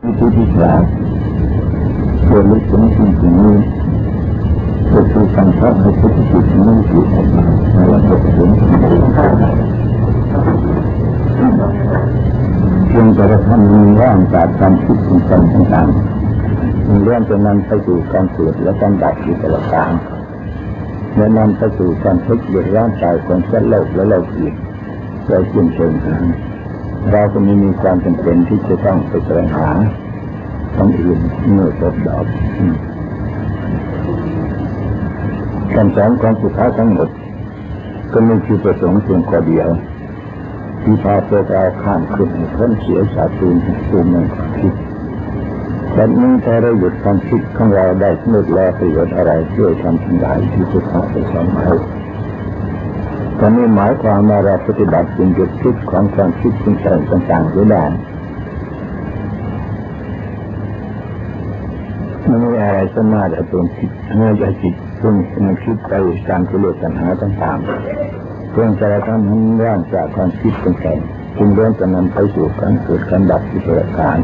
วิธีที่สามเพื่อลึกถึงสิ่งที่นี้ก็คือการทำให้พุทธจิตนี้อยู่ในระดับสูงเพียงแต่เราทำมีร่างจากความคิดของต่างๆมีเรื่องจะนำไปสู่การเกิดและการดับอยู่ตลอดกาลและนำไปสู่การทุกข์เดือดร้อนใจของสัตว์โลกและโลกอีกโดยสิ้นเชิงนั้น เราก็ไม่มีความจำเป็นที่จะต้องไปแสวงหาคนอื่นเมื่อจบดอกคำสอนของสุภาทั้งหมด ก็มีจุดประสงค์เพียงข้อเดียว ที่พาพวเราข้ามขึ้นพ้นเสียจาตูนตูนในความคิดแต่นี้ถ้าเราหยุดความคิดของเราได้เมื่อแล้วประโยชน์อะไรช่วยทำทั้งหลายที่จะทำไปสอนเรา อนนี้หมายความว่าเราปฏิบัติจึงหยุดคิดของความคิดคุณแต่งต่างๆหรือได้ไม่มีอะไรสามารถเอาตัวคิดให้ใจจิตซึ่งมันคิดไปตามกิเลสตัณหาต่างๆเพื่อจะทำให้ร่างจากความคิดต่างๆจึงเริ่มจะนำไปสู่การเกิดการดับที่ประการ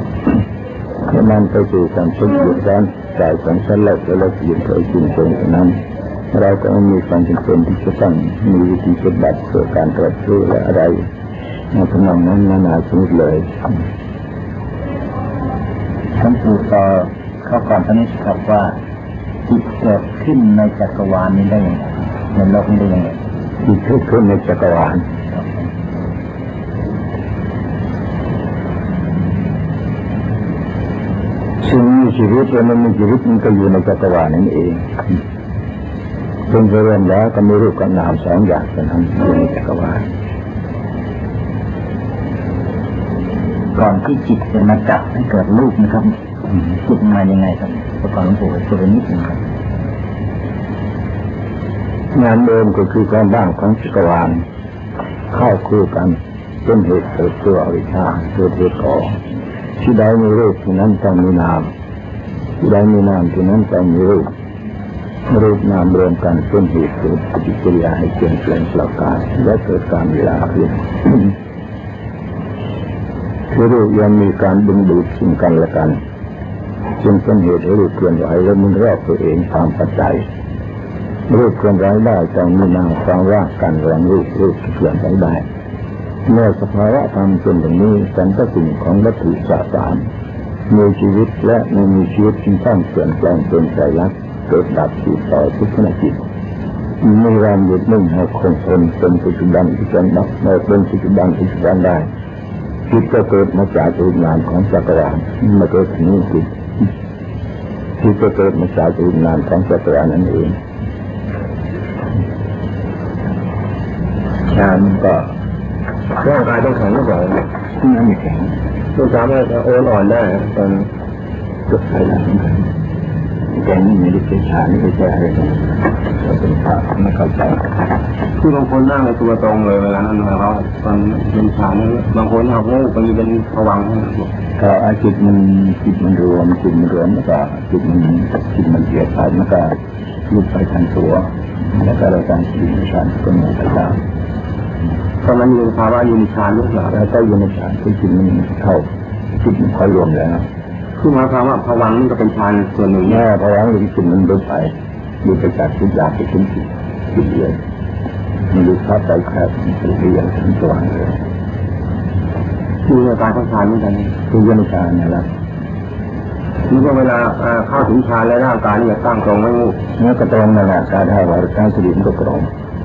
และนำไปสู่ความทุกข์เดือดร้อนใจของสัตว์โลกและโลกอื่นโดยสิ้นเชิงนั้น เราก็ไม่มีความจำเป็นที่จะต้องมีวิธีปฏิบัติเพื่อการตรัสรู้และอะไรในทำนองนั้นนานาชนิดเลยท่านปู่ต่อเข้าก่อนท่านนี้ครับว่าจิตเกิดขึ้นในจักรวาลนี้ได้ยังไงในโลกนี้ได้ยังไงจิตเกิดขึ้นในจักรวาลสิ่งมีชีวิตและมันมีชีวิตมันก็อยู่ในจักรวาลนั่นเอง ซึ่งเริ่มแล้วก็มีรูปกับนามสองอย่างเป็นทั้งอยู่ในจักรวาลก่อนที่จิตจะมาจับให้เกิดรูปนะครับจิตมายังไงครับประกอบหลวงปู่ช่วยนิดนึงครับงานเดิมก็คือความบ้างของจักรวาลเข้าคู่กันเป็นเหตุเกิดตัวอวิชชาเกิดเหตุก่อที่ใดมีรูปที่นั้นต้องมีนามที่ใดมีนามที่นั้นต้องมีรูป รูปนามรวมกันเป็นเหตุเกิดปฏิกิริยาให้เปลี่ยนแปลงปราการและเกิดการเวลาขึ้นคือรูปยังมีการดึงดูดซึ่งกันและกันจึงเป็นเหตุให้รูปเคลื่อนไหวและมันรอบตัวเองตามปัจจัยรูปเคลื่อนไหวได้ต้องมีนามความว่ากันแรงรูปรูปเคลื่อนไหวได้เมื่อสภาวะธรรมเป็นอย่างนี้สันตสิ่งของวัตถุสสารมีชีวิตและไม่มีชีวิตจึงต้องเปลี่ยนแปลงเป็นใจรักษ เกิดดับสืบต่อทุกขณะจิตมีแรงหยุดนิ่งให้คงทนเป็นปัจจุบันที่จะนับในเป็นปัจจุบันปัจจุบันได้จิตก็เกิดมาจากรูปนามของจักรวาลมาเกิดที่นี่จิตจิตก็เกิดมาจากรูปนามของจักรวาลนั่นเองฌานก็ร่างกายต้องแข็งหรือเปล่านั่นแข็งไม่สามารถโอนอ่อนได้ตอนก็ใส่แล้ว แกนี่ไม่ได้เป็นฌานไม่ได้ใช่อะไรเลยเราเป็นพระไม่เข้าใจคือบางคนนั่งในตัวตรงเลยเวลานั้นเขาตอนเป็นฌานบางคนหักงูบางทีเป็นผวังก็อาจิตมันจิตมันรวมจิตมันรวมแล้วก็จิตมันจิตมันเกียดไปมันก็ลุกไปทางตัวแล้วก็เราการจิตฌานก็หมดไปตามตอนนั้นมีภาวะอยู่ในฌานหรือเปล่าแล้วก็อยู่ในฌานคือจิตมันเข้าจิตมันค่อยรวมแล้ว คือหมายความว่าผวังนี่ก็เป็นฌานส่วนหนึ่งแม่พลังหรือจิตมันเดินไปดูไปจากทุกอย่างไปถึงจิตจิตเดียวมันดูภาพใจแคบมันเรียนถึงสว่างเลยคืออาการของฌานเหมือนกันคือวิญญาณนี่แหละนี่ก็เวลาเข้าถึงฌานแล้วร่างกายนี่จะตั้งตรงไม่งูเนื้อกระตรงนั่นแหละการให้วาระการสติมันก็ตรง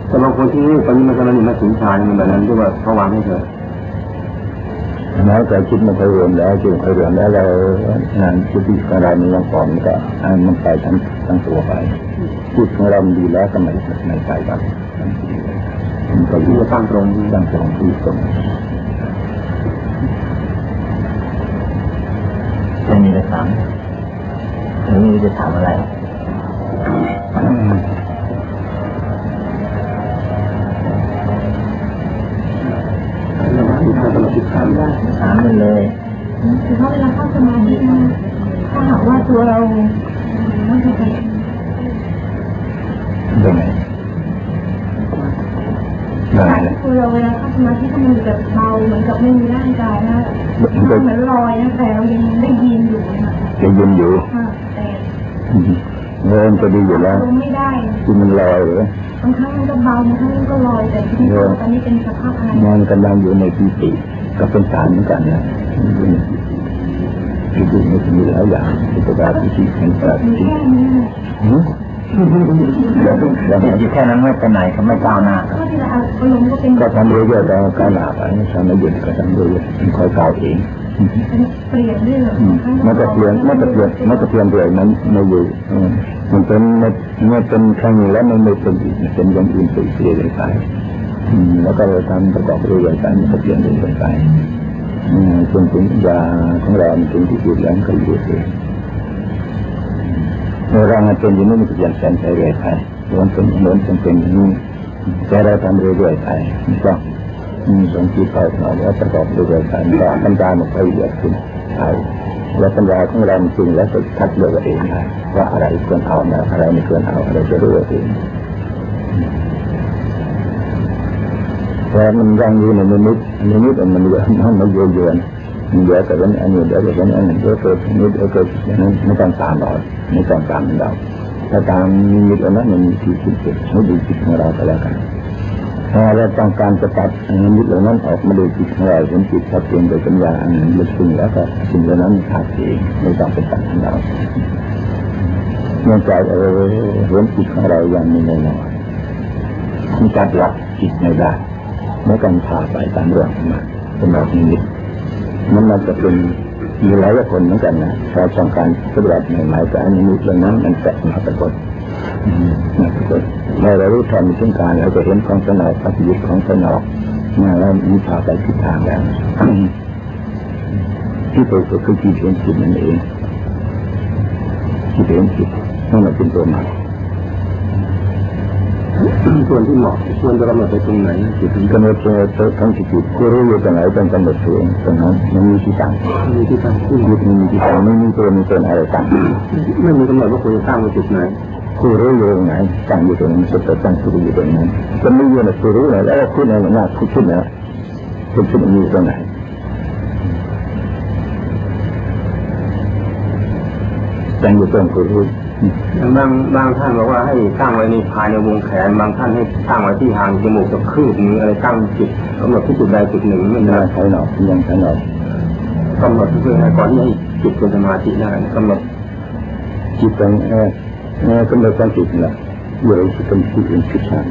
แต่บางคนที่งูตอนนี้มันกำลังมาถึงฌานมันแบบนั้นที่ว่าผวังไม่เถอะ แม้แต่คิดมันเคยรวมแล้วจึงเคยรวมแล้วเรางานสติของเรามันยังก่อนก็ให้มันไปทั้งทั้งตัวไปจิตของเราดีแล้วก็ไม่ไม่ไปครับมันก็ที่รู้จะตั้งตรงตั้งตรงที่ตรงจะมีจะถามหรือมีจะถามอะไรางกรรมฐานได้ถามมันเลยคือเขาเวลาเข้าสมาธินะถ้าหากว่าตัวเราไม่ใช่ตรงไหนได้เลยตัวเราเวลาเข้าสมาธิก็มันแบบเบาเหมือนกับไม่มีร่างกายนะเหมือนลอยนะแต่เรายังได้ยินจะยินอยู่ค่ะแต่เงินจะดีอยู่แล้วลงไม่ได้ที่มันลอยหรือ บางครั้งมันก็เบาบางครั้งมันก็ลอยแต่ที่นี่ตอนนี้เป็นสภาพอะไรงานกำลังอยู่ในปีติก็เป็นฐานเหมือนกันนะปีติมันมีหลายอย่างปีติการปีติแห่งการมีปีติแค่นี้นะหืมจิตอยู่แค่นั้นไม่ไปไหนก็ไม่ก้าวหน้าก็ที่เราเอาอารมณ์ก็เป็นก็ทำเรื่อยๆแต่การหนาไปทำไม่หยุดก็ทำเรื่อยๆมันคอยก้าวเอง เปลี่ยนเรื่อยมันก็เปลี่ยนมันก็เปลี่ยนมันก็เปลี่ยนเรื่อยมันไม่อยู่มันเป็นมันเป็นครั้งแล้วมันไม่เป็นอีกเป็นอย่างอื่นไปเรื่อยๆไปแล้วก็เราทำประกอบเรื่อยไปมันก็เปลี่ยนเรื่อยๆไปจนถึงยาของเราถึงที่สุดแล้วก็อยู่เองเมื่อเราเป็นอย่างนี้มันก็เปลี่ยนแปลงไปเรื่อยไปมันเป็นเหมือนเป็นเป็นอย่างนี้แต่เราทำเรื่อยๆไป ก็สองจิตไปเราแล้วประกอบเรื่อยๆไปมันก็ปัญญามันค่อยเยอะขึ้นใช่แล้วปัญญาของเราจริงแล้วก็คัดเลือกเองได้ว่าอะไรควรเอาอะไรไม่ควรเอาอะไรจะรู้เองแต่มันยังอยู่ในนิมิตนิมิตมันเยอะมันมันเยอะเยอะมันเยอะแต่ว่าอันนี้เดี๋ยวเดี๋ยวอันนี้เดี๋ยวเกิดนิดเดี๋ยวเกิดนั้นไม่ต้องตามเราไม่ต้องตามเราถ้าตามนิมิตอันนั้นมันมีที่สุดไม่ดูจิตของเราไปแล้วกัน เราต้องการจะตัดนิมิตเหล่านั้นออกมาดูจิตของเราเห็นจิตชัดเจนโดยปัญญาอันนั้นลึกซึ้งแล้วก็สิ่งเหล่านั้นขาดเองไม่ต้องเป็นตัดของเราเนื่องจากเราเห็นจิตของเราอย่างมีน้อยมีการหลักจิตไม่ได้ไม่ต้องพาไปตามเรื่องมาเป็นแบบนี้มันมันจะเป็นมีหลายคนเหมือนกันนะถ้าต้องการปฏิบัติใหม่ๆแต่อันนี้เรื่องนั้นมันแตกมาปรากฏนะปรากฏ เมื่อเรารู้ทันถึงการเราจะเห็นของสนอกปฏิยุทธ์ของสนอกเมื่อเรามีพาไปทิศทางแล้วที่ตัวก็คือจิตเห็นจิตนั่นเองจิตเห็นจิตนั่นแหละเป็นตัวมันส่วนที่เหมาะควรจะกำหนดไปตรงไหนจุดนี้กำหนดตัวทั้งจิตผู้รู้อยู่ตรงไหนต้องกำหนดตัวเองตรงนั้นมันมีที่ตั้งมีที่ตั้งขึ้นจิตมันมีที่ตั้งไม่มีตัวมีตนอะไรตั้งไม่มีกำหนดว่าควรจะตั้งไว้จุดไหน ผู้รู้อยู่ตรงไหนตั้งอยู่ตรงนั้นสุดแต่ตั้งผู้รู้อยู่ตรงนั้นจะไม่อยู่ในผู้รู้ไหนแล้วพูดในหน้าพูดขึ้นนะพูดขึ้นมีตรงไหนตั้งอยู่ตรงผู้รู้บางบางท่านบอกว่าให้ตั้งไว้ในภายในวงแขน บางท่านให้ตั้งไว้ที่หางจมูกกับคืบนี้อะไรตั้งจิตกำหนดที่จุดใดจุดหนึ่งไม่ยัได้งใช้หนอกยังใช้หนอกกำหนดเพื่อให้ก่อนที่ให้จิตเป็นสมาธิได้กำหนดจิตเป็น เออเออกำหนดตั้งจิตนะอยู่ในจิตเป็นจิตเป็นจิตฌาน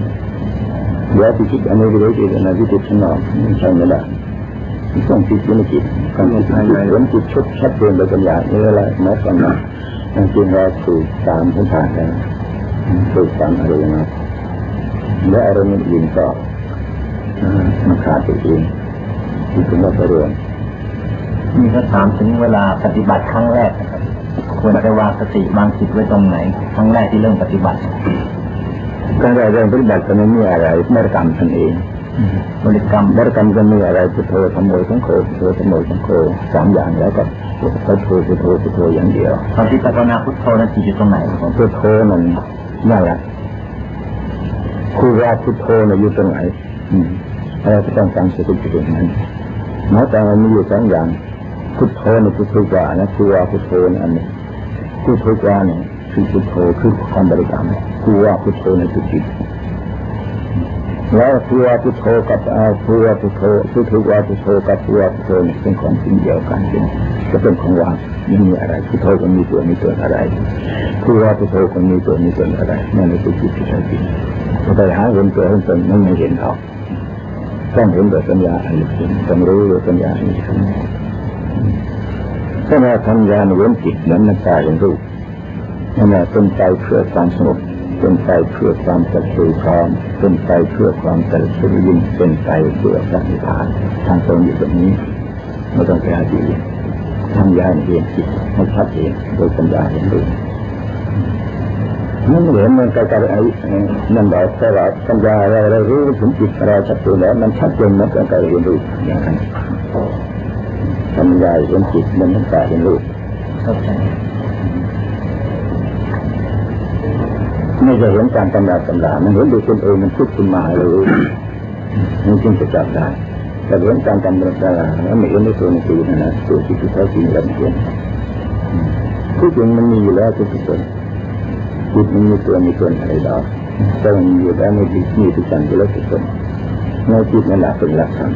เดี๋ยวที่จิตอันนี้เรื่อยๆนะที่จิตข้างนอกมันใช้ไม่ได้ต้องจิตอยู่ในจิตการจิตภายในเห็นจิตชัดชัดเจนโดยปัญญานี่อะไรหมายความว่าจริงเราถูกตามพื้นฐานแล้วถูกตามอะไรนะและอารมณ์อื่นก็มันขาดไปเองที่เป็นว่าเรื่องมีก็ถามถึงเวลาปฏิบัติครั้งแรกนะครับ ควรจะวางสติวางจิตไว้ตรงไหนครั้งแรกที่เริ่มปฏิบัติการเริ่มปฏิบัติก็ไม่มีอะไรไม่กรรมตนเองบริกรรมบริกรรมก็มีอะไรพุทโธธรรมโมสังโฆพุทโธธรรมโมสังโฆสามอย่างแล้วก็พุทโธพุทโธพุทโธอย่างเดียวตอนที่ภาวนาพุทโธนั้นจิตอยู่ตรงไหนครับพุทโธมันนั่นแหละคือว่าพุทโธน่ะอยู่ตรงไหนอืมเราก็ต้องตั้งสติอยู่ตรงนั้นหมายแต่มันมีอยู่สองอย่างพุทโธนี่พุทโธกว่านะคือว่าพุทโธนี่อันนี้ พุทโธกว่านี่คือพุทโธคือความบริกรรมคือว่าพุทโธในี่คือจิตแล้วพัวพุทโธกับอาพัวพุทโธพุทโธวาพุทโธกับพัวพุทโธเป็นของสิ่งเดียวกันเป็นจะเป็นของว่างไม่มีอะไรพุทโธก็มีตัวมีตนอะไรพัวพุทโธก็มีตัวมีตนอะไรนั่นคือจิตที่แท้จริงเราไปหาเห็นตัวเห็นตนมันไม่เห็นหรอกต้องเห็นโดยปัญญาอันลึกซึ้งต้องรู้โดยปัญญาอันลึกซึ้ง ถ้าเราทำยานเว้นจิตเหมือนน้ำตาเห็นรูปนั่นแหละเป็นใจเพื่อความสงบเป็นไปเพื่อความสัจจะพร้อมเป็นไปเพื่อความสัจจะยิ่งเป็นไปเพื่อพระนิพพานทางตรงอยู่แบบนี้ไม่ต้องไปหาดีทำยาเห็นจิตให้ชัดเจนโดยปัญญาเห็นดูนั่นเหมือนมันกับไอ้นั่นแบบแต่ว่าปัญญาเราเรารู้ถึงจิตเราชัดเจนแล้วมันชัดเจนมันก็การเห็นรูอย่างนั้น ปัญญาเห็นจิตมันต้องการเห็นรูปเข้าใจไม่จะเห็นการตำราตำรามันเห็นดูตนเองมันคิดขึ้นมาเลยมันจึงจะจับได้แต่เห็นการตำราตำราแล้วไม่เห็นในตัวหนังสือนะนะตัวที่แท้จริงเราไม่เห็นที่จริงมันมีอยู่แล้วทุกคนจิตมันมีตัวมีตนอะไรดอกแต่มันมีอยู่แล้วในจิตมีทุกอย่างอยู่แล้วทุกคนในจิตนั่นแหละเป็นหลักธรรม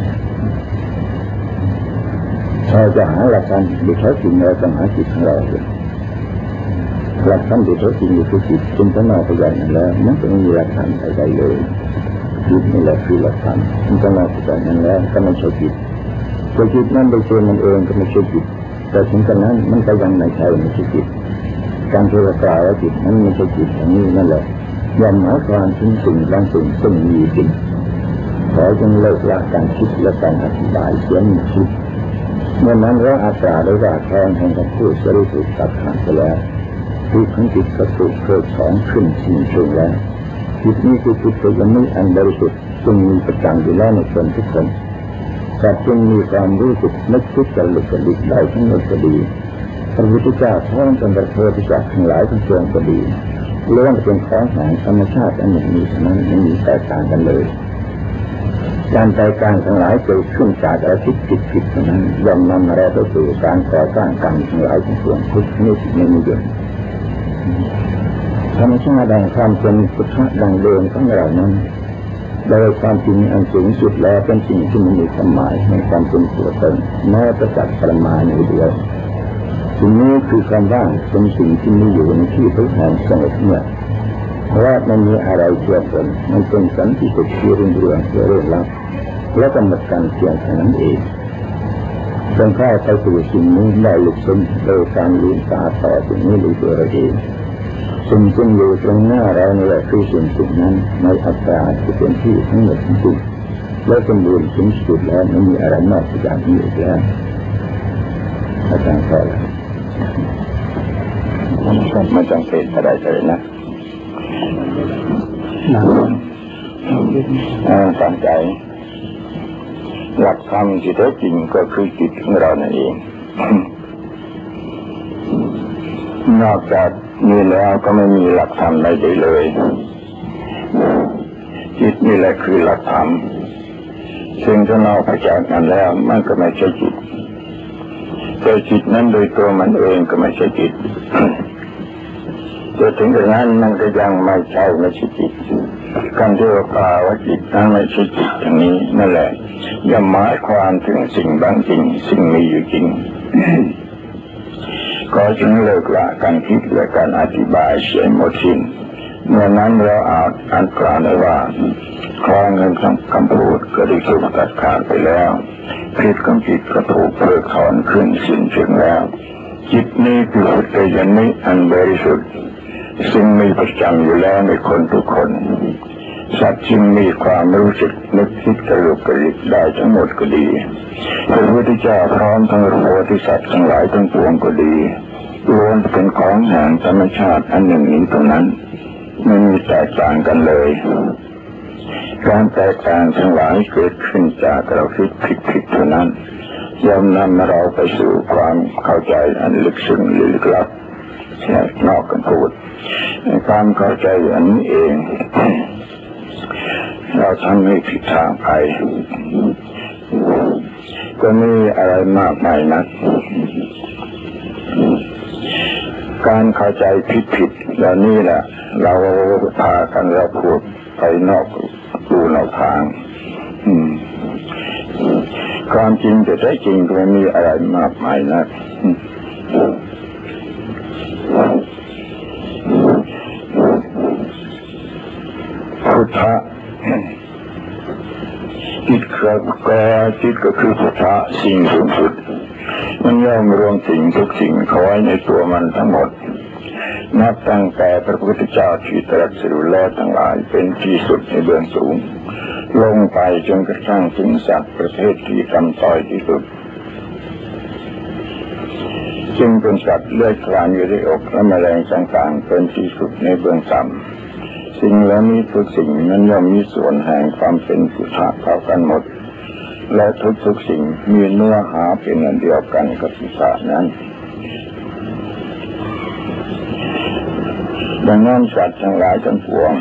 เราจะหาหลักธรรมดีแท้จริงเราจะหาจิตของเราหลักธรรมดีแท้จริงอยู่ที่จิตจึงต้องมาพยายามแล้วมันจะไม่มีหลักธรรมใดๆเลยจิตนี่แหละคือหลักธรรมมันต้องมาพยายามแล้วก็ไม่ใช่จิตแต่จิตนั้นโดยตัวมันเองก็ไม่ใช่จิตแต่ถึงกระนั้นมันก็ยังไม่ใช่ไม่ใช่จิตการที่เทวกล่าว่าจิตนั้นไม่ใช่จิตอย่างนี้นั่นแหละย่อมหมายความถึงสิ่งบางสิ่งซึ่งมีจริงขอจงเลิกละการคิดและการอธิบายเสียงคิด เมื่อนั้นเราอาจารย์ได้ว่าแทนแห่งการพูดจะได้ถูกตัดขาดไปแล้วที่ของจิตก็ถูกเพิกถอนขึ้นสิ่งชงแล้วจิตนี้คือจิตที่ยังไม่อันบริสุทธิ์จึงมีประจำอยู่แล้วในคนทุกคนแต่จึงมีความรู้สึกนึกคิดจะหลุดกระดิกได้ทั้งหมดก็ดีพระพุทธเจ้าพร้อมกันประเทศจากทั้งหลายทั้งปวงก็ดีล้วนเป็นของแห่งธรรมชาติอันหนึ่งมีเท่านั้นไม่มีแตกต่างกันเลย การใจกลางทั้งหลายเกิดขึ้นจากอาทิตย์ผิดผิดเท่านั้นย่อมนำมาเราไปสู่การก่อสร้างกรรมทั้งหลายทั้งปวงทุกนิดไม่มียุดธรรมชาติแห่งความเป็นพุทธะดังเดิมของเรานั้นโดยความจริงอันสูงสุดแล้วเป็นสิ่งที่มันมีความหมายในความเป็นตัวตนแม้ประจักษ์ประมาณเดียวสิ่งนี้คือความว่างเป็นสิ่งที่มีอยู่ในที่ทุกแห่งสงบเงียบ เพราะมันมีอะไรเกี่ยวกันมันเป็นสันติสุขที่รุ่งเรืองเรื่องลับและกำหนดการเพียงแค่นั้นเองจนเข้าไปสู่สิ่งนี้ได้หลุดพ้นโดยการลืมตาต่อสิ่งนี้หรือตัวเราเองสิ่งซึ่งอยู่ตรงหน้าเรานี่แหละคือสิ่งสิ่งนั้นในอัตราที่เป็นที่ทั้งหมดทั้งสิ้นและสมบูรณ์สูงสุดแล้วไม่มีอะไรนอกจากนี้อีกแล้วอาจารย์ก็ไม่จำเป็นอะไรเลยนะ ตั้งใจ หลักธรรมที่แท้จริงก็คือจิตของเรานั่นเอง นอกจากนี้แล้วก็ไม่มีหลักธรรมใดเลย จิตนี่แหละคือหลักธรรมซึ่งถ้านอกจากนั้นแล้วมันก็ไม่ใช่จิตแต่จิตนั้นโดยตัวมันเองก็ไม่ใช่จิต จะถึงกระนั้นมันก็ยังไม่ใช่ไม่ใช่จิตการที่เรากล่าวว่าจิตนั้นไม่ใช่จิตอย่างนี้นั่นแหละย่อมหมายความถึงสิ่งบางสิ่งสิ่งมีอยู่จริงก็จึงเลิกละการคิดและการอธิบายเสียหมดสิ้นเมื่อนั้นเราอาจอันกล่าวได้ว่าคลองเงินคำพูดก็ได้ถูกตัดขาดไปแล้วพิษของจิตก็ถูกเพิกถอนขึ้นสิ้นเชิงแล้ว จิตนี้คือพุทธญาณิอันบริสุทธิ์ ซึ่งมีประจำอยู่แล้วในคนทุกคน สัตว์จึงมีความรู้สึกนึกคิดกระลุกกระดิกได้ทั้งหมดก็ดีพระพุทธเจ้าพร้อมทั้งโพธิสัตว์ทั้งหลายทั้งปวงก็ดีล้วนเป็นของแห่งธรรมชาติอันหนึ่งนี้ตรงนั้นไม่มีแตกต่างกันเลยการแตกต่างทั้งหลายเกิดขึ้นจากเราคิดผิดผิดเท่านั้นย่อมนำเราไปสู่ความเข้าใจอันลึกซึ้งลึกลับ นอกกันพูดความเข้าใจอันนี้เอง เราทำให้ผิดทางไปก็มีอะไรมากมายนัก การเข้าใจผิดผิดแล้วนี่แหละเราพากันเราพูดไปนอกดูนอกทาง อืมความจริงแต่แท้จริงก็ไม่มีอะไรมากมายนัก พุทธะจิตครับก็จิตก็คือพุทธะสิ่งสูงสุด มันย่อมรวมสิ่งทุกสิ่งเขาไว้ในตัวมันทั้งหมด นับตั้งแต่พระพุทธเจ้าที่ตรัสรู้แล้วทั้งหลายเป็นที่สุดในเบื้องสูง ลงไปจนกระทั่งถึงสัตว์ประเภทที่กำต้อยที่สุด จึงเป็นสัตว์เลือดคลานอยู่ในอกและแมลงต่างๆเป็นที่สุดในเบื้องต่ำสิ่งเหล่านี้ทุกสิ่งนั้นย่อมมีส่วนแห่งความเป็นสุทธะเท่ากันหมด และทุกๆสิ่งมีเนื้อหาเป็นอันเดียวกันกับสุทธะนั้นดังนั้นสัตว์ทั้งหลายทั้งปวง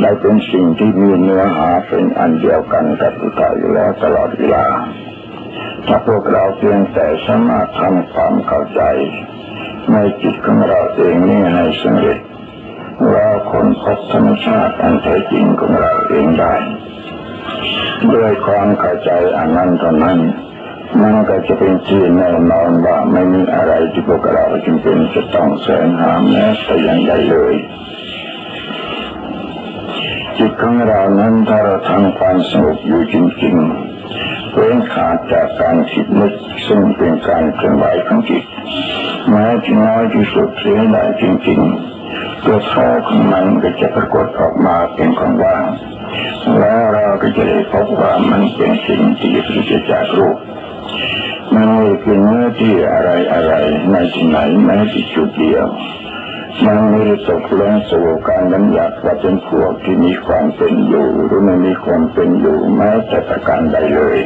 ได้เป็นสิ่งที่มีเนื้อหาเป็นอันเดียวกันกับสุทธะอยู่แล้วตลอดเวลา ถ้าพวกเราเพียงแต่สามารถทำความเข้าใจ ในจิตของเราเองนี่ให้สำเร็จเราคนพบธรรมชาติอันแท้จริงของเราเองได้ ด้วยความเข้าใจอันนั้นเท่านั้นมันก็จะเป็นที่แน่นอนว่าไม่มีอะไรที่พวกเราจำเป็นจะต้องแสวงหาแม้แต่อย่างใดเลย จิตของเรานั้นถ้าเราทำความสงบอยู่จริงๆ ว้นขาดจากการคิดนึกซึ่งเป็นการเคลื่อนไหวของจิตแม้ที่น้อยที่สุดเสียได้จริงๆตัวแท้ของมันก็จะปรากฏออกมาเป็นของว่างแล้วเราก็จะได้พบว่ามันเป็นสิ่งที่ปราศจากรูปมันไม่เป็นเนื้อที่อะไรอะไรในที่ไหนแม้ที่จุดเดียวมันไม่ได้ตกลงสู่การบัญญัติว่าเป็นพวกที่มีความเป็นอยู่หรือไม่มีความเป็นอยู่แม้แต่ประการใดเลย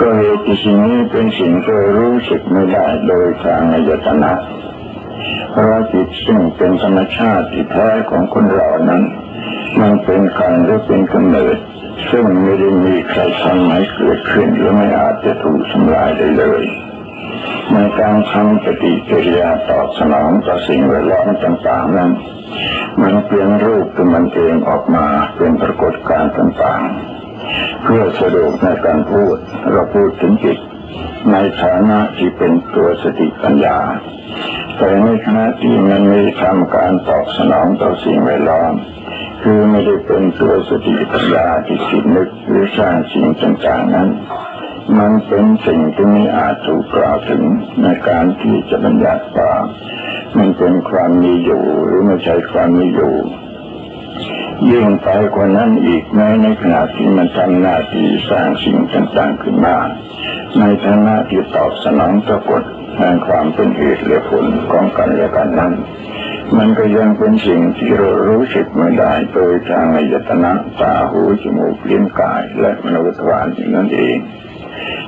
ก็เหตุที่สิ่งนี้เป็นสิ่งที่รู้สึกไม่ได้โดยทางอายตนะเพราะจิตซึ่งเป็นธรรมชาติที่แท้ของคนเรานั้น มันเป็นการหรือเป็นกำเนิด ซึ่งไม่ได้มีใครทำให้เกิดขึ้นหรือไม่อาจจะถูกทำลายได้เลยในการทำปฏิกิริยาตอบสนองต่อสิ่งแวดล้อมต่างๆนั้น มันเปลี่ยนรูปตัวมันเองออกมาเป็นปรากฏการณ์ต่างๆ เพื่อสะดวกในการพูดเราพูดถึงจิต ในฐานะที่เป็นตัวสติปัญญา แต่ในขณะที่มันไม่ทำการตอบสนองต่อสิ่งแวดล้อมคือไม่ได้เป็นตัวสติปัญญาที่คิดนึกหรือสร้างสิ่งต่างๆนั้น มันเป็นสิ่งที่ไม่อาจถูกกล่าวถึงในการที่จะบัญญัติว่ามันเป็นความมีอยู่หรือไม่ใช่ความมีอยู่ ยิ่งไปกว่านั้นอีกแม้ในขณะที่มันทำหน้าที่สร้างสิ่งต่างๆขึ้นมาในฐานะที่ตอบสนองปรากฏแห่งความเป็นเหตุและผลของกันและกันนั้น มันก็ยังเป็นสิ่งที่เรารู้สึกไม่ได้โดยทางอายตนะตาหูจมูกลิ้นกายและมโนทวารนั่นเอง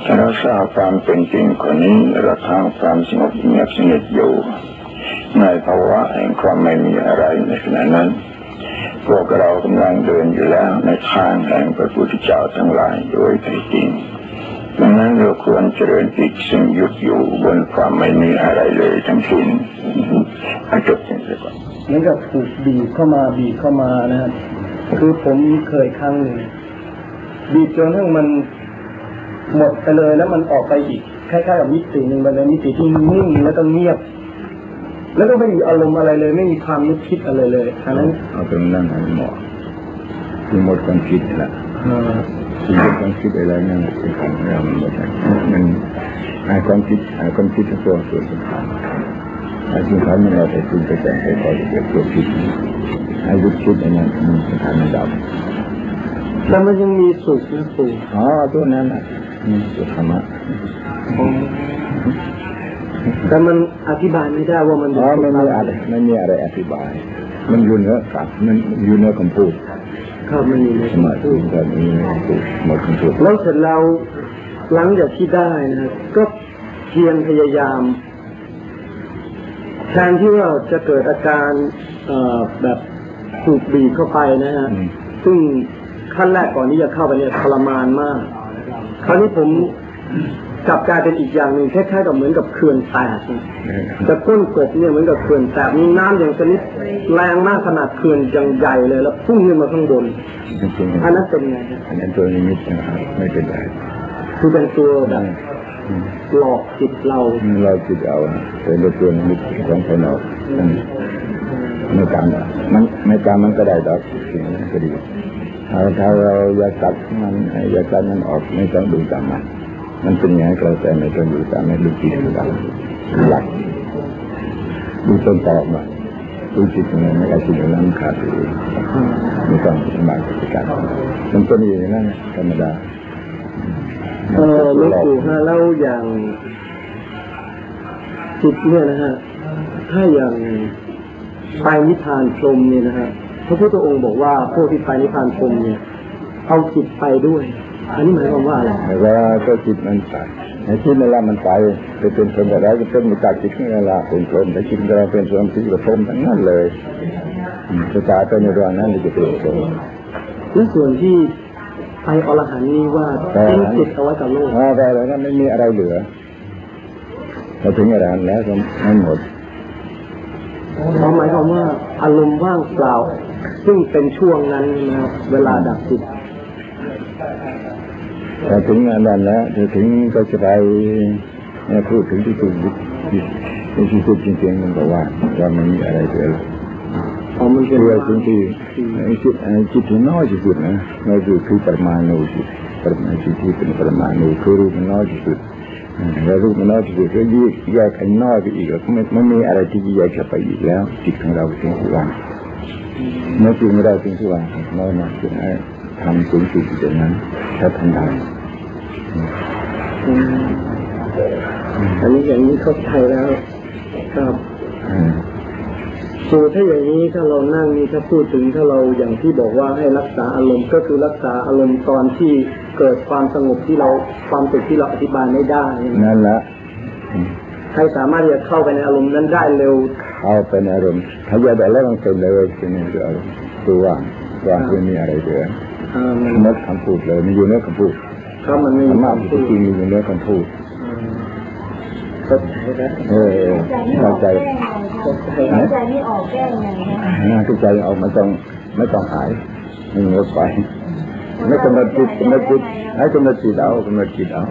ถ้าเราทราบความเป็นจริงคนนี้เราทำความสงบเงียบสงบอยู่ในภาวะแห่งความไม่มีอะไรในขณะนั้น พวกเรากำลังเดินอยู่แล้วในทางแห่งพระพุทธเจ้าทั้งหลายโดยแท้จริงดังนั้นเราควรเจริญจิตซึ่งยุดอยู่บนความไม่มีอะไรเลยทั้งสิ้นให้จบเพียงแค่ก่อนเหมือนกับถูกบีบเข้ามาบีบเข้ามานะครับคือผมเคยครั้งหนึ่งบีบจนทั้งมันหมดไปเลยแล้วมันออกไปอีกคล้ายๆกับมิติหนึ่งมันเป็นมิติที่นิ่งแล้วก็เงียบ แล้วก็ไม่มีอารมณ์อะไรเลย ไม่มีความนึกคิดอะไรเลยอันนั้นเอาตรงนั้นให้เหมาะคือหมดความคิดแหละสิ่งที่ความคิดอะไรนั่นเป็นของเรามันหมดมันไอ้ความคิดไอ้ความคิดทั้งตัวส่วนสำคัญไอ้สิ่งที่มันเราไปคุงไปแต่งไปคอยเกิดตัวคิดไอ้ยุดคิดอันนั้นมันสำคัญมันดับแล้วมันยังมีสุขนะปู่อ๋อตัวนั้นอะนี่สุขธรรมะ แต่มันอธิบายไม่ได้ว่ามันอ๋อไม่มีอะไรไม่มีอะไรอธิบาย มันอยู่เนื้อครับมันอยู่เนื้อคำพูดครับมันมีสมาธิแบบนี้หมดคำพูดแล้วเสร็จแล้วหลังจากที่ได้นะก็เพียรพยายามแทนที่ว่าจะเกิดอาการแบบถูกบีบเข้าไปนะฮะซึ่งขั้นแรกก่อนที่จะเข้าไปเนี่ยทรมานมาก คราวนี้ผม กลับกลายเป็นอีกอย่างหนึ่งคล้ายๆกับเหมือนกับเขื่อนแตกแต่ก้นกบเนี่ยเหมือนกับเขื่อนแตกมีน้ำอย่างชนิดแรงมากขนาดเขื่อนยังใหญ่เลยแล้วพุ่งขึ้นมาข้างบนอันนั้นเป็นไงอันนั้นตัวนิมิตนะครับไม่เป็นไรคือเป็นตัวแบบหลอกจิตเราเราจิตเอาเป็นตัวนิมิตของภายนอกไม่ตามมันไม่ตามมันก็ได้ดอกสิ่งนั้นก็ดีถ้าถ้าเราอยากตัดมันอยากตัดมันออกไม่ต้องดูตามมัน มันเป็นอย่างไรก็แต่ไม่ต้องดูตามไม่ดูจิตดูตาหลักดูต้นตอมาดูจิตยังไงไม่ได้สิ่งนั้นขาดไปไม่ต้องสมาธิการมันก็มีอย่างนั้นธรรมดาเออหลวงปู่ฮะแล้วอย่างจิตเนี่ยนะฮะถ้าอย่างไปนิพพานพรมเนี่ยนะฮะพระพุทธองค์บอกว่าพวกที่ไปนิพพานพรมเนี่ย เอาจิตไปด้วย อันนี้หมายความว่าอะไรหมายว่าก็จิตมันไปในที่นั่นละมันไปไปเป็นคนอะไรก็เป็นมาจากจิตนี่แหละเป็นคนแต่จิตเราเป็นส่วนที่กระทมทั้งนั้นเลยจะตายไปในเรื่องนั้นจะเป็นคนและส่วนที่ไปอรหันต์นี่ว่าทิ้งจิตเอาไว้กับโลกแต่แล้วนั้นไม่มีอะไรเหลือพอถึงเวลาแล้วก็ไม่หมดเขาหมายความว่าอารมณ์ว่างเปล่า ซึ่งเป็นช่วงนั้นนะครับเวลาดับจิตพอ ถึงงานนั้นแล้วจะถึงก็จะไปพูดถึงที่สุดที่ที่สุดจริงๆมันบอกว่าว่ามันมีอะไรเหลือ พอมันเป็น เพื่อ ว่าง จริงที่จิตจิตที่น้อยที่สุดนะน้อยที่สุดคือประมาณนูจิตประมาณจิตที่เป็นประมาณนูคือรูปมันน้อยที่สุดแล้วรูปมันน้อยที่สุดก็แยกแยกให้น้อยไปอีกแล้วไม่ไม่มีอะไรที่แยกจะไปอีกแล้ว จิตของเราเป็นที่ว่างเมื่อจิตของเราเป็นที่ว่างน้อยมากจึงให้ ทำสูงสุดอย่างนั้นถ้าทำได้อืมอันนี้อย่างนี้เข้าใจแล้วครับอืมคือถ้าอย่างนี้ถ้าเรานั่งนี่ถ้าพูดถึงถ้าเราอย่างที่บอกว่าให้รักษาอารมณ์ก็คือรักษาอารมณ์ตอนที่เกิดความสงบที่เราความสุขที่เราอธิบายไม่ได้นั่นแหละให้สามารถที่จะเข้าไปในอารมณ์นั้นได้เร็วเข้าไปในอารมณ์ถ้าจะได้แล้วต้องเป็นเลยคือนี่คืออารมณ์คือว่างว่างคือมีอะไรเหลืออ่า มันนกคำพูดเลยมีอยู่เนื้อคำพูดถ้ามันไม่ธรมีรมะความจสุขริงๆมีอยู่เนื้อคำพูดเข้าใจแล้วเออเออเข้าใจหายใจไม่ออกแก้ยังไงคะนะเข้าใจเอาไม่ต้องไม่ต้องหายไม่งดไปไม่กำหนดจิตกำหนดจิตให้กำหนดจิตเอากำหนดจิตเอา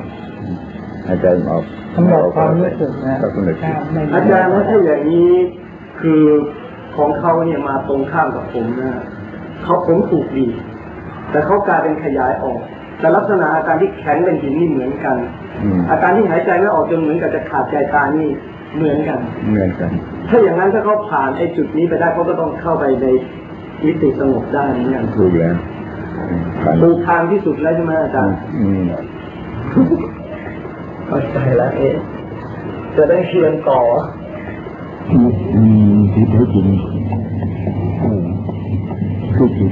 หายใจออกกำหนดความรู้สึกนะก็กำหนดจิตอาจารย์ว่าถ้าอย่างนี้คือของเขาเนี่ยมาตรงข้ามกับผมนะเขาผมถูกดี แต่เขากลายเป็นขยายออก แต่ลักษณะอาการที่แข็งเป็นหินนี่เหมือนกันอืมอาการที่หายใจไม่ออกจนเหมือนกับจะขาดใจตายนี่เหมือนกัน เหมือนกัน ถ้าอย่างนั้นถ้าเขาผ่านไอ้จุดนี้ไปได้เขาก็ต้องเข้าไปในมิติสงบได้เหมือนกันถูกแล้วผ่านถูกทางที่สุดแล้วใช่ไหมอาจารย์อืมเข้าใจแล้วเอ๊ะจะได้เรียนต่ออืมจิตให้จริงเออคือจิต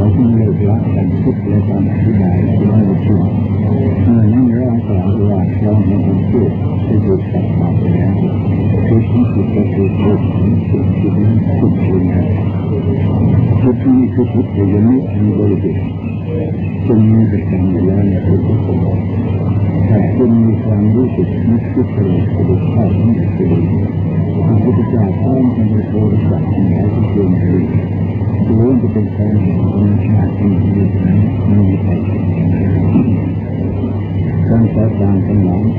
เป็นที่น่าสนใจอย่างนี้มันจะมีหลักฐานอะไรเลยจิตนี่แหละคือหลักฐานเป็นที่น่าสนใจอย่างนี้มันก็ไม่ใช่จิตคนที่เรากล่าวว่าจิตนั้นไม่ใช่จิตนี้นั่นแหละเป็นหมายความถึงสิ่งทั้งสุดซึ่งมีอยู่จริงขอที่เลิกละการคิดและการอธิบายที่ไม่ได้ชื่อเมื่อนั้นร่างกล่าวว่าเราไม่ต้องพูดจะหยุดตัดขาดไปแล้วคือที่สุดก็คือพูดถึงสิ่งที่นั้นสุดจริงนะจุดนี้คือจุดที่ยังไม่อันบริสุทธิ์จึงมีประจำอยู่แล้วในทุกคนแต่จึงมีความรู้สึกนึกคิดตลอดกระดูกข้าวทั้งหมดเลยพระพุทธเจ้าท่านเป็นโพธิสัตว์ทั้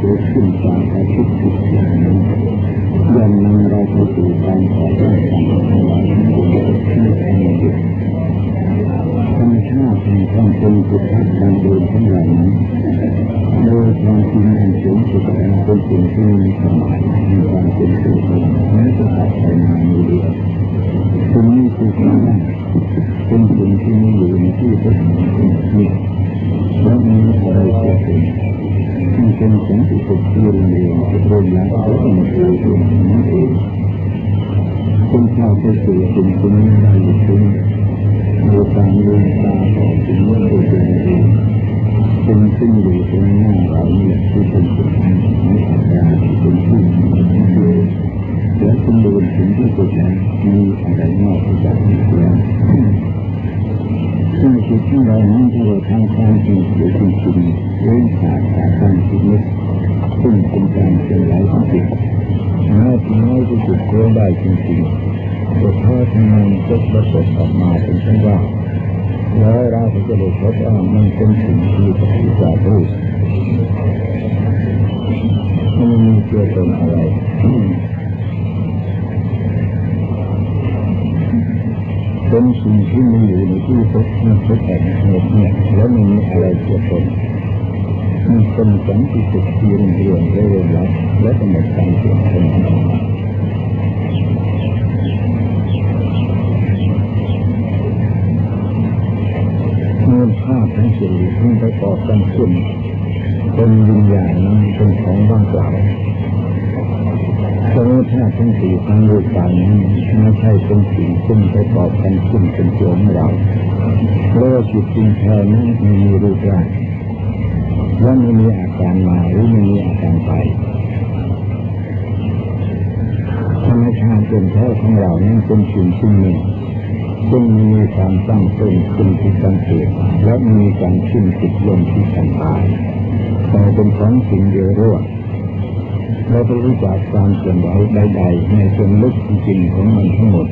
เกิดขึ้นจากอาชีพทุกอย่างนั้ย่อมนำเราไปสู่การต่อต้านการทั้งหลายทั้งปวงที่แท้จริงธรรมชาติแห่งความเป็นพุทธกางเดินทั้งหลายนั้นโดยความจริงอันสูงสุดแล้วเป็นสิ่งที่มีความหมายในความเป็นสุข คนเข้าสู่สิ่งที่นี้ได้ยู่ซึ่งโดยการเรียนตาต่อสิ่งนั้นโดยตัวเองสิ่งซึ่งอยู่ตรงหน้าเราเนี่ยคือเป็นสิ่งที่ไม่อาจจะเป็นผู้มีที่และคุณดูถึงที่สุดแล้วมีอะไรนอกจากนี้แล้วซึ่งจิตของเรานั้นถ้าเราทำความจริงหรือจริงเรื่องขาดจากการคิดนึกซึ่งเป็นการเสียหายของจิตแม้ที่น้อยที่สุดก็ได้จริงๆ แต่ถ้ายทำงานก็ประสบออกมาเป็นเช่นว่าแล้วเราก็จะได้พบว่ามันเป็นสิ่งที่ปฏิบัติรู้ไม่มีตัวตนอะไรเป็นสิ่งที่มีอยู่ในที่ทุกข์ที่ทุกข์แต่เหตุเนี่ยแล้วไม่มีอะไรเกี่ยวข้องมันเป็นสันติสุขที่เรุ่องเรื่องและเริงรักและกำหนดการเปลี่ยนแปลง ภาพทั้งทั้งประกอบกันขึ้นเป็นวิญญาณนั้นเป็นของว่างเปล่าสมมติถ้าทั้งสี่ทั้งรูปกายนั้นไม่ใช่เป็นสิ่งซึ่งประกอบกันขึ้นเป็นตัวของเราเพราะจิตจริงแท้นั้นไม่มีรูปร่างและไม่มีอาการมาหรือไม่มีอาการไปธรรมชาติเป็นแท้ของเรานั้นเป็นสิ่งที่หนึ่ง ซึ่งมีความตั้งต้นขึ้นที่สังเกตและมีการขึ้นติดลงที่สังขารแต่เป็นของสิ่งเดียวรวดเราไปรู้จักความเสื่อมไหวใดๆในส่วนลึกจริงของมันทั้งหมด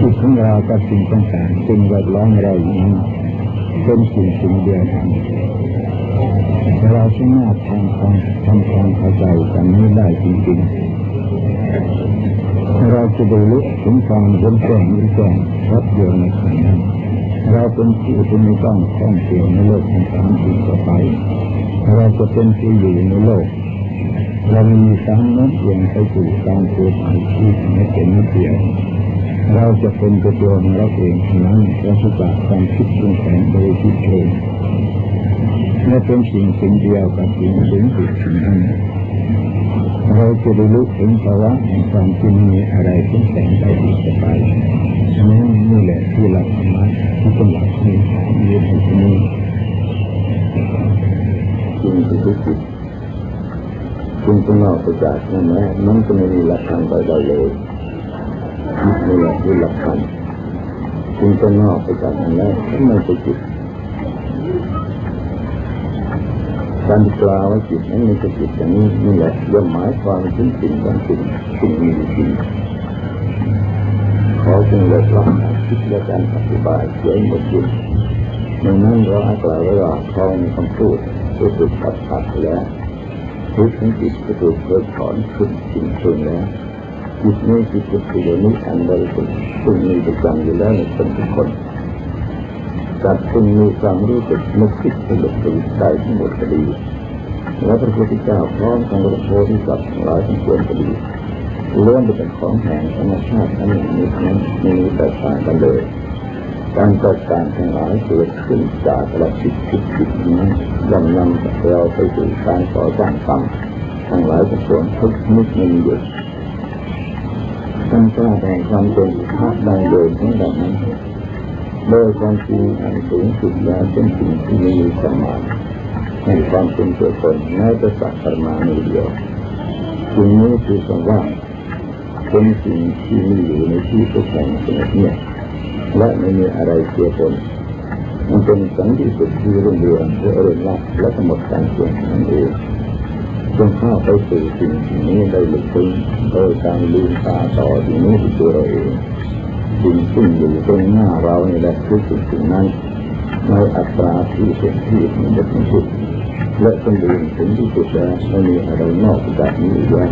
จิตของเรากับสิ่งต่างๆสิ่งแวดล้อมเราอย่างนี้เป็นสิ่งสิ่งเดียวกันเราสามารถทำความทำความเข้าใจกันนี้ได้จริงๆ เราจะได้รู้ถึงความเห็นแจ้งรู้แจ้งชัดเจนในสิ่งนั้นเราเป็นผู้ที่ไม่ต้องข้องเกี่ยวในโลกของสามสิ่งต่อไป เราจะเป็นผู้อยู่ในโลก เรามีการน้ำเอียงไปสู่การเกิดใหม่ที่ไม่เป็นนิเดียวเราจะเป็นตัวของเราเองนั้นเราจะจากความคิดปรุงแต่งโดยคิดเองและเป็นสิ่งสิ่งเดียวกับสิ่งสิ่งสุดสิ่งนั้น เราจะได้รู้ถึงภาวะแห่งความที่มีอะไรปรุงแต่งได้อีกไปฉะนั้นนี่แหละที่หลักธรรมะที่เป็นหลักที่มีในที่นี้จริงคือทุกจิตจริงก็นอกจากนั้นแม้มันก็ไม่มีหลักฐานใดๆเลยนี่แหละคือหลักฐานจริงก็นอกจากนั้นแหล้วไม่ใช่จิต การกล่าวว่าจิตนั้นม่ใช่จิตอย่างนี้นี่แหละย่อมหมายความถึงสิ่งบางสิ่งสิ่งมีจริงขอจงเลิกละคิดและการอธิบายเสียหมดจริงในนั้นเราอากล่าวว่าทองคำพูดก็ถูกตัดขาดแล้วทุกทั้งจิตก็ถูกเพิกถอนขึ้นจริงจริงแล้วจิตนี้คือจิตที่อยู่นี้อันบริสุทธิ์ซึ่งมีประจำอยู่แล้วในคนทุกคน จัดซึ่งมีความรู้สึกนึกคิดสนุกตื่นใจทั้งหมดก็ดีและพระพุทธเจ้าพร้อมทั้งพระโพธิสัตว์ทั้งหลายทั้งปวงก็ดีล้วนเป็นของแห่งธรรมชาติทั้งนี้นั้นมีแต่ต่างกันเลย การแตกต่างทั้งหลายเกิดขึ้นจากระจิตคิดผิดนั้นย่อมนำเราไปสู่การต่อสร้างกรรมทั้งหลายทั้งปวงทุกนิดไม่มีหยุดท่านกล้าแห่งความเป็นพระดังเดิมของเรานั้น โดยความจริงอันสูงสุดแล้วเป็นสิ่งที่ม่มีสมาธิในความเป็นตัวตนแม้จะสักประมาณเดียวสิ่งนี้คือคำว่าเป็นสิ่งที่มีอยู่ในที่ทุกแห่งสงบเงียบและไม่มีอะไรเกี่ยวปนมันเป็นสันติสุขที่รุ่งเรืองและเริงรักและสมดการเสี่ยงนั่นเองจงเข้าไปสู่สิ่งนี้ได้ลึกซึ้งโดยการลืมตาต่อสิ่งนี้ที่ตัวเราเอง สิ่งซึ่งอยู่ตรงหน้าเรานี่แหละคือสิ่งสิ่งนั้นในอัตราที่เป็นที่มันจะถึงสุดและสมบูรณ์ถึงที่สุดแล้วไม่มีอะไรนอกจากนี้อีกแล้ว